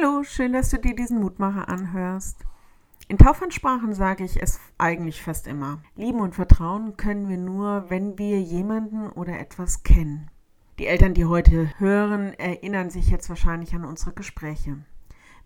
Hallo, schön, dass du dir diesen Mutmacher anhörst. In Taufansprachen sage ich es eigentlich fast immer. Lieben und vertrauen können wir nur, wenn wir jemanden oder etwas kennen. Die Eltern, die heute hören, erinnern sich jetzt wahrscheinlich an unsere Gespräche.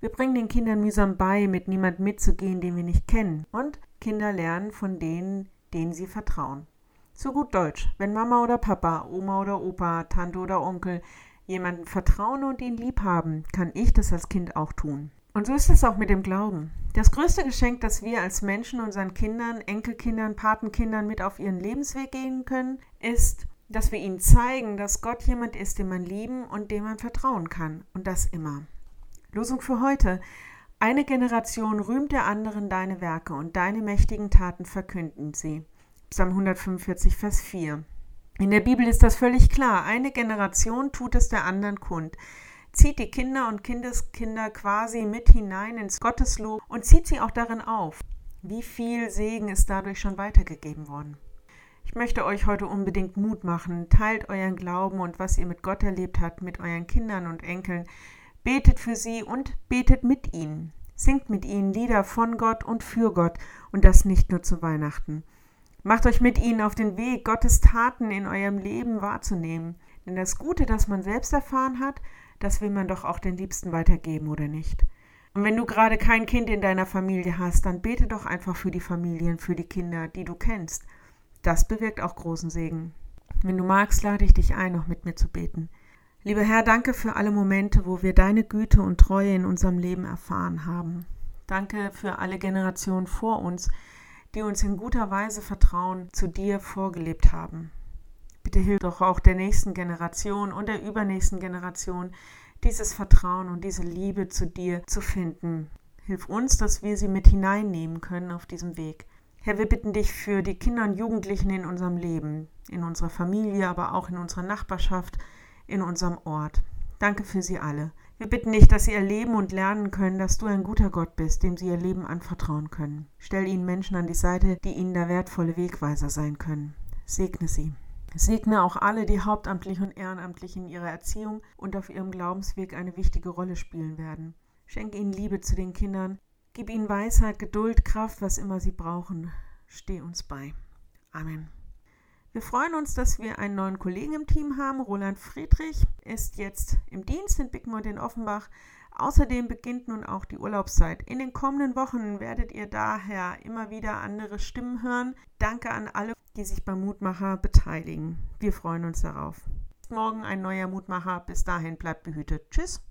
Wir bringen den Kindern mühsam bei, mit niemand mitzugehen, den wir nicht kennen. Und Kinder lernen von denen, denen sie vertrauen. Zu gut Deutsch, wenn Mama oder Papa, Oma oder Opa, Tante oder Onkel jemanden vertrauen und ihn lieb haben, kann ich das als Kind auch tun. Und so ist es auch mit dem Glauben. Das größte Geschenk, das wir als Menschen unseren Kindern, Enkelkindern, Patenkindern mit auf ihren Lebensweg gehen können, ist, dass wir ihnen zeigen, dass Gott jemand ist, den man lieben und dem man vertrauen kann. Und das immer. Losung für heute. Eine Generation rühmt der anderen deine Werke und deine mächtigen Taten verkünden sie. Psalm 145, Vers 4. In der Bibel ist das völlig klar. Eine Generation tut es der anderen kund, zieht die Kinder und Kindeskinder quasi mit hinein ins Gotteslob und zieht sie auch darin auf. Wie viel Segen ist dadurch schon weitergegeben worden? Ich möchte euch heute unbedingt Mut machen. Teilt euren Glauben und was ihr mit Gott erlebt habt, mit euren Kindern und Enkeln. Betet für sie und betet mit ihnen. Singt mit ihnen Lieder von Gott und für Gott und das nicht nur zu Weihnachten. Macht euch mit ihnen auf den Weg, Gottes Taten in eurem Leben wahrzunehmen. Denn das Gute, das man selbst erfahren hat, das will man doch auch den Liebsten weitergeben, oder nicht? Und wenn du gerade kein Kind in deiner Familie hast, dann bete doch einfach für die Familien, für die Kinder, die du kennst. Das bewirkt auch großen Segen. Wenn du magst, lade ich dich ein, noch mit mir zu beten. Lieber Herr, danke für alle Momente, wo wir deine Güte und Treue in unserem Leben erfahren haben. Danke für alle Generationen vor uns, die uns in guter Weise Vertrauen zu dir vorgelebt haben. Bitte hilf doch auch der nächsten Generation und der übernächsten Generation, dieses Vertrauen und diese Liebe zu dir zu finden. Hilf uns, dass wir sie mit hineinnehmen können auf diesem Weg. Herr, wir bitten dich für die Kinder und Jugendlichen in unserem Leben, in unserer Familie, aber auch in unserer Nachbarschaft, in unserem Ort. Danke für sie alle. Wir bitten dich, dass sie erleben und lernen können, dass du ein guter Gott bist, dem sie ihr Leben anvertrauen können. Stell ihnen Menschen an die Seite, die ihnen der wertvolle Wegweiser sein können. Segne sie. Segne auch alle, die hauptamtlich und ehrenamtlich in ihrer Erziehung und auf ihrem Glaubensweg eine wichtige Rolle spielen werden. Schenk ihnen Liebe zu den Kindern. Gib ihnen Weisheit, Geduld, Kraft, was immer sie brauchen. Steh uns bei. Amen. Wir freuen uns, dass wir einen neuen Kollegen im Team haben. Roland Friedrich ist jetzt im Dienst in Bickmont in Offenbach. Außerdem beginnt nun auch die Urlaubszeit. In den kommenden Wochen werdet ihr daher immer wieder andere Stimmen hören. Danke an alle, die sich beim Mutmacher beteiligen. Wir freuen uns darauf. Morgen ein neuer Mutmacher. Bis dahin bleibt behütet. Tschüss.